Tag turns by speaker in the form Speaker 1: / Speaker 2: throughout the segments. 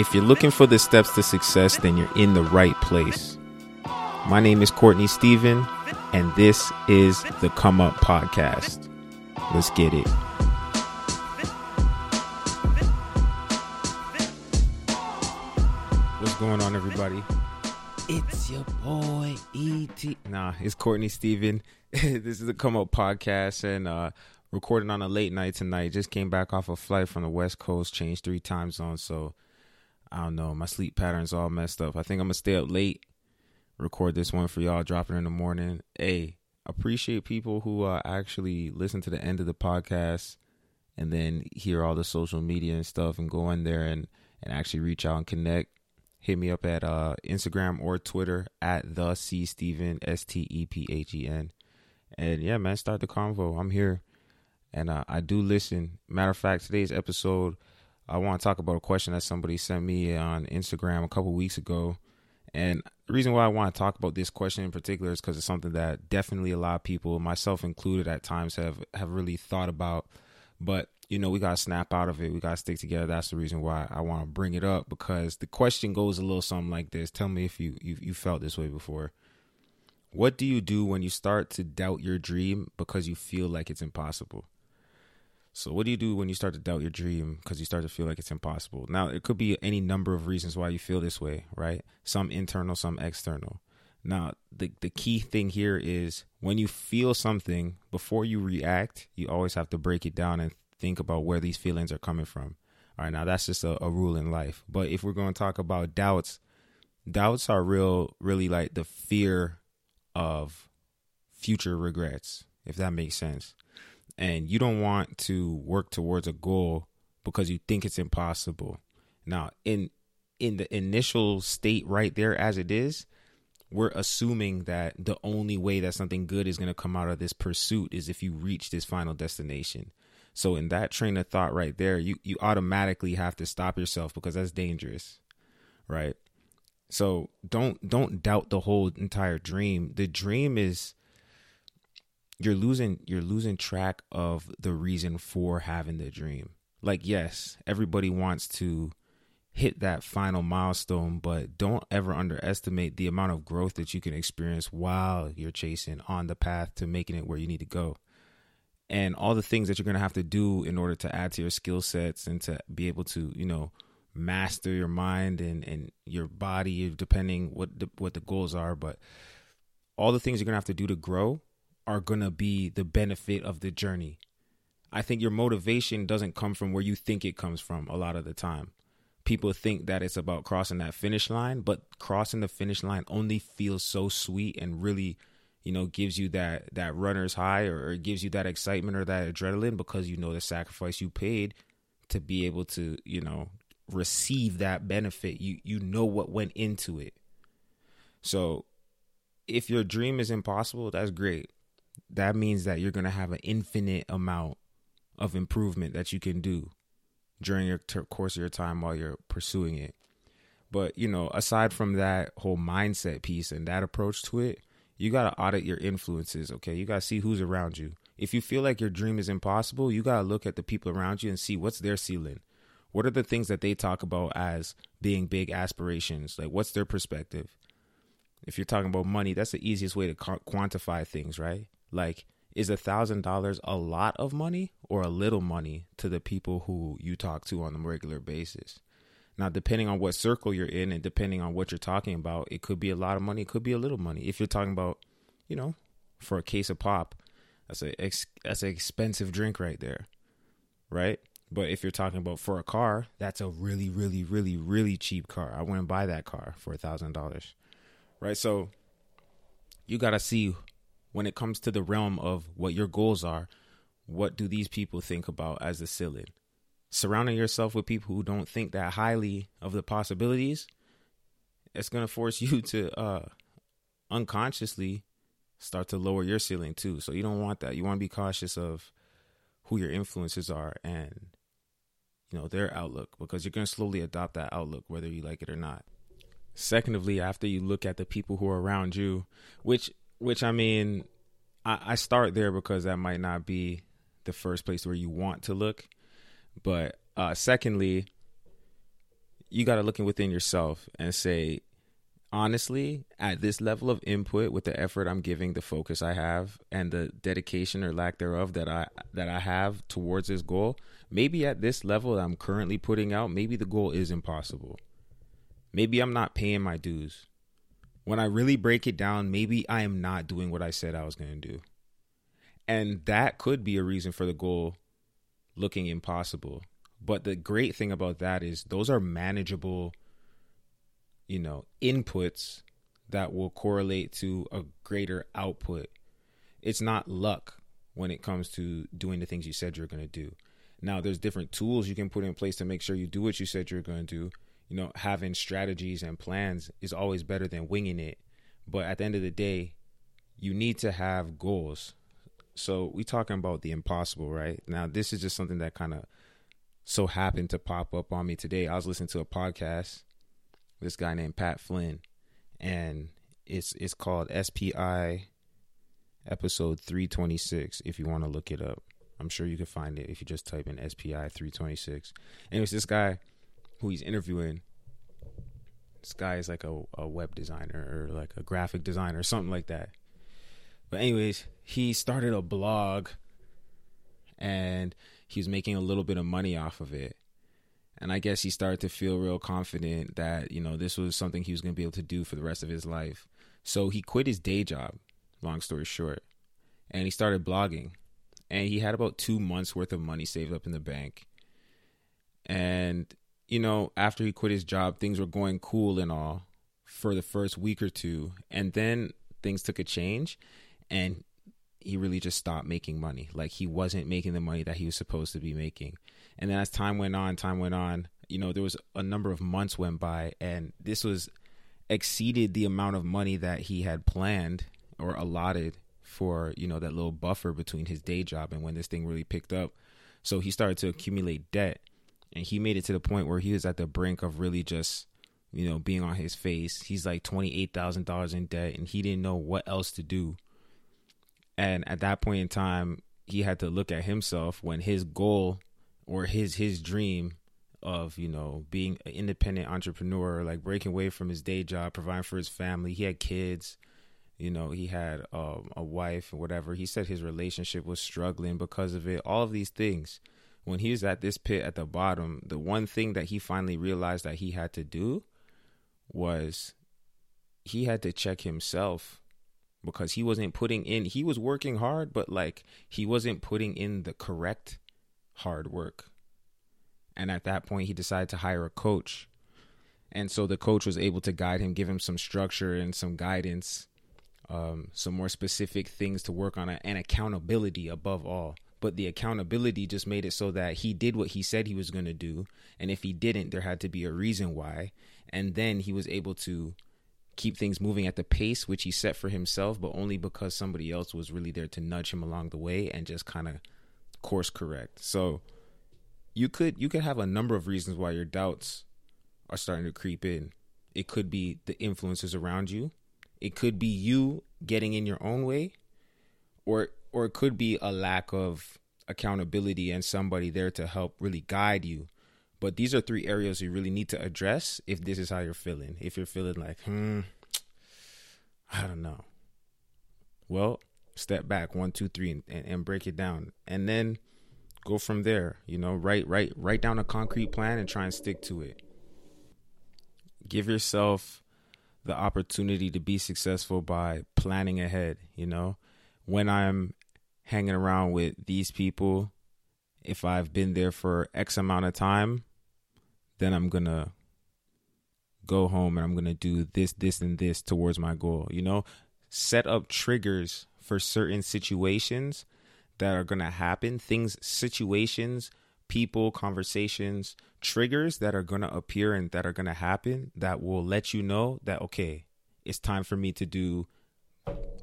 Speaker 1: If you're looking for the steps to success, then you're in the right place. My name is Courtney Stephen, and this is the Come Up Podcast. Let's get it. What's going on, everybody? It's your boy E.T. Nah, it's Courtney Stephen. this is the Come Up Podcast, and uh, recording on a late night tonight. Just came back off a flight from the West Coast, changed three time zones, so I don't know. My sleep pattern's all messed up. I think I'm gonna stay up late, record this one for y'all, drop it in the morning. Hey, appreciate people who uh, actually listen to the end of the podcast and then hear all the social media and stuff and go in there and, and actually reach out and connect. Hit me up at uh, Instagram or Twitter at the C Stephen S T E P H E N. And yeah, man, start the convo. I'm here, and uh, I do listen. Matter of fact, today's episode, I want to talk about a question that somebody sent me on Instagram a couple weeks ago. And the reason why I want to talk about this question in particular is because it's something that definitely a lot of people, myself included, at times have have really thought about. But you know, we got to snap out of it. We got to stick together. That's the reason why I want to bring it up because the question goes a little something like this. Tell me if you, you, you felt this way before. What do you do when you start to doubt your dream because you feel like it's impossible? So, what do you do when you start to doubt your dream because you start to feel like it's impossible? Now, it could be any number of reasons why you feel this way, right? Some internal, some external. Now, the the key thing here is when you feel something, before you react, you always have to break it down and think about where these feelings are coming from. All right, now that's just a, a rule in life. But if we're going to talk about doubts, doubts are real, really like the fear of future regrets, if that makes sense. And you don't want to work towards a goal because you think it's impossible. Now, in in the initial state right there as it is, we're assuming that the only way that something good is going to come out of this pursuit is if you reach this final destination. So in that train of thought right there, you you automatically have to stop yourself because that's dangerous. Right? So don't don't doubt the whole entire dream. The dream is you're losing you're losing track of the reason for having the dream. Like yes, everybody wants to hit that final milestone, but don't ever underestimate the amount of growth that you can experience while you're chasing on the path to making it where you need to go and all the things that you're going to have to do in order to add to your skill sets and to be able to you know master your mind and and your body depending what the, what the goals are but all the things you're going to have to do to grow are going to be the benefit of the journey. I think your motivation doesn't come from where you think it comes from a lot of the time. People think that it's about crossing that finish line but crossing the finish line only feels so sweet and really you know gives you that that runner's high or, or gives you that excitement or that adrenaline because you know the sacrifice you paid to be able to you know receive that benefit. You you know what went into it. So if your dream is impossible that's great that means that you're going to have an infinite amount of improvement that you can do during your ter- course of your time while you're pursuing it but you know aside from that whole mindset piece and that approach to it you got to audit your influences, okay? You got to see who's around you. If you feel like your dream is impossible, you got to look at the people around you and see what's their ceiling. What are the things that they talk about as being big aspirations? Like, what's their perspective? If you're talking about money, that's the easiest way to quantify things, right? Like, is a thousand dollars a lot of money or a little money to the people who you talk to on a regular basis? Now, depending on what circle you're in and depending on what you're talking about, it could be a lot of money, it could be a little money. If you're talking about, you know, for a case of pop, that's a ex- that's an expensive drink right there, right? But if you're talking about for a car, that's a really, really, really, really cheap car. I wouldn't buy that car for a thousand dollars, right? So you got to see when it comes to the realm of what your goals are. What do these people think about as a ceiling? surrounding yourself with people who don't think that highly of the possibilities, it's going to force you to uh, unconsciously start to lower your ceiling too. So you don't want that. You want to be cautious of who your influences are and you know their outlook because you're going to slowly adopt that outlook whether you like it or not. Secondly, after you look at the people who are around you, which which I mean, I, I start there because that might not be the first place where you want to look but uh, secondly, you got to look within yourself and say, honestly, at this level of input, with the effort I'm giving, the focus I have, and the dedication or lack thereof that I that I have towards this goal, maybe at this level that I'm currently putting out, maybe the goal is impossible. Maybe I'm not paying my dues. When I really break it down, maybe I am not doing what I said I was going to do. And that could be a reason for the goal looking impossible. But the great thing about that is those are manageable, you know, inputs that will correlate to a greater output. It's not luck when it comes to doing the things you said you're going to do. Now, there's different tools you can put in place to make sure you do what you said you're going to do. You know, having strategies and plans is always better than winging it. But at the end of the day, you need to have goals. So we talking about the impossible, right? Now, this is just something that kind of so happened to pop up on me today. I was listening to a podcast, this guy named Pat Flynn, and it's it's called SPI episode 326 if you want to look it up. I'm sure you can find it if you just type in SPI 326. Anyways, this guy who he's interviewing. This guy is like a, a web designer or like a graphic designer or something like that. But anyways, he started a blog and he was making a little bit of money off of it. And I guess he started to feel real confident that, you know, this was something he was going to be able to do for the rest of his life. So he quit his day job, long story short, and he started blogging. And he had about two months worth of money saved up in the bank. And, you know, after he quit his job, things were going cool and all for the first week or two. And then things took a change. And he really just stopped making money. Like he wasn't making the money that he was supposed to be making. And then as time went on, time went on, you know, there was a number of months went by and this was exceeded the amount of money that he had planned or allotted for, you know, that little buffer between his day job and when this thing really picked up. So he started to accumulate debt and he made it to the point where he was at the brink of really just you know being on his face he's like $28000 in debt and he didn't know what else to do and at that point in time, he had to look at himself when his goal or his his dream of you know being an independent entrepreneur, like breaking away from his day job, providing for his family. He had kids, you know, he had um, a wife and whatever. He said his relationship was struggling because of it. All of these things. When he was at this pit at the bottom, the one thing that he finally realized that he had to do was he had to check himself because he wasn't putting in he was working hard but like he wasn't putting in the correct hard work. And at that point he decided to hire a coach. And so the coach was able to guide him give him some structure and some guidance um, some more specific things to work on and accountability above all but the accountability just made it so that he did what he said he was going to do and if he didn't there had to be a reason why and then he was able to keep things moving at the pace which he set for himself, but only because somebody else was really there to nudge him along the way and just kind of course correct. So you could you could have a number of reasons why your doubts are starting to creep in. It could be the influences around you. It could be you getting in your own way or or it could be a lack of accountability and somebody there to help really guide you but these are three areas you really need to address if this is how you're feeling. If you're feeling like, hmm, I don't know. Well, step back one, two, three, and, and break it down, and then go from there. You know, write, write, write down a concrete plan and try and stick to it. Give yourself the opportunity to be successful by planning ahead. You know, when I'm hanging around with these people, if I've been there for X amount of time, then I'm gonna go home and I'm gonna do this, this, and this towards my goal. You know, set up triggers for certain situations that are gonna happen, things, situations, people, conversations, triggers that are gonna appear and that are gonna happen that will let you know that okay, it's time for me to do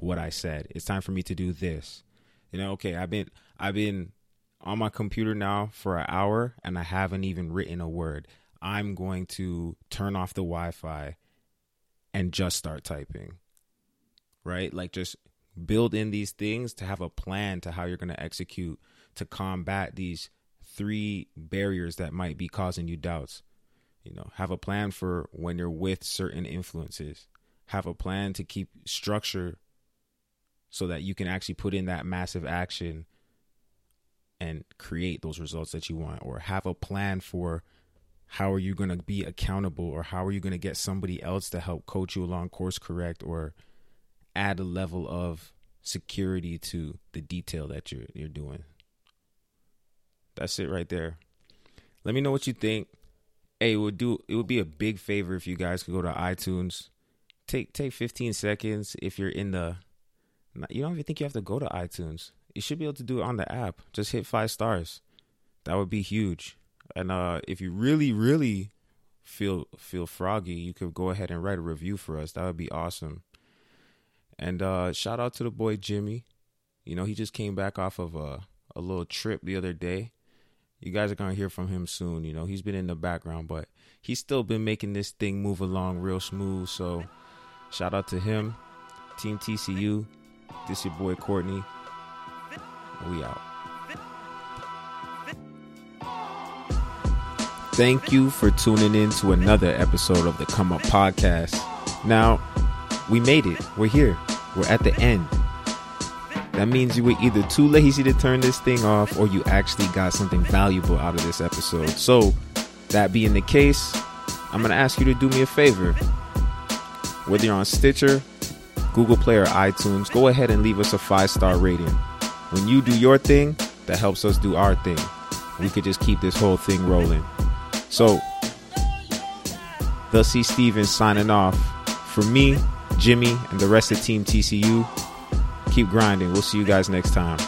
Speaker 1: what I said. It's time for me to do this. You know, okay, I've been I've been on my computer now for an hour and I haven't even written a word. I'm going to turn off the Wi Fi and just start typing. Right? Like just build in these things to have a plan to how you're going to execute to combat these three barriers that might be causing you doubts. You know, have a plan for when you're with certain influences. Have a plan to keep structure so that you can actually put in that massive action and create those results that you want or have a plan for how are you going to be accountable or how are you going to get somebody else to help coach you along course correct or add a level of security to the detail that you're you're doing. That's it right there. Let me know what you think. Hey it would do it would be a big favor if you guys could go to itunes. Take take 15 seconds if you're in the you don't even think you have to go to itunes you should be able to do it on the app just hit five stars that would be huge and uh, if you really, really feel feel froggy, you could go ahead and write a review for us. That would be awesome. And uh, shout out to the boy Jimmy. You know, he just came back off of a a little trip the other day. You guys are gonna hear from him soon. You know, he's been in the background, but he's still been making this thing move along real smooth. So, shout out to him, Team TCU. This your boy Courtney. We out. Thank you for tuning in to another episode of the Come Up Podcast. Now, we made it. We're here. We're at the end. That means you were either too lazy to turn this thing off or you actually got something valuable out of this episode. So, that being the case, I'm going to ask you to do me a favor. Whether you're on Stitcher, Google Play, or iTunes, go ahead and leave us a five star rating. When you do your thing, that helps us do our thing. We could just keep this whole thing rolling. So, they'll see Stephen signing off. For me, Jimmy, and the rest of Team TCU, keep grinding. We'll see you guys next time.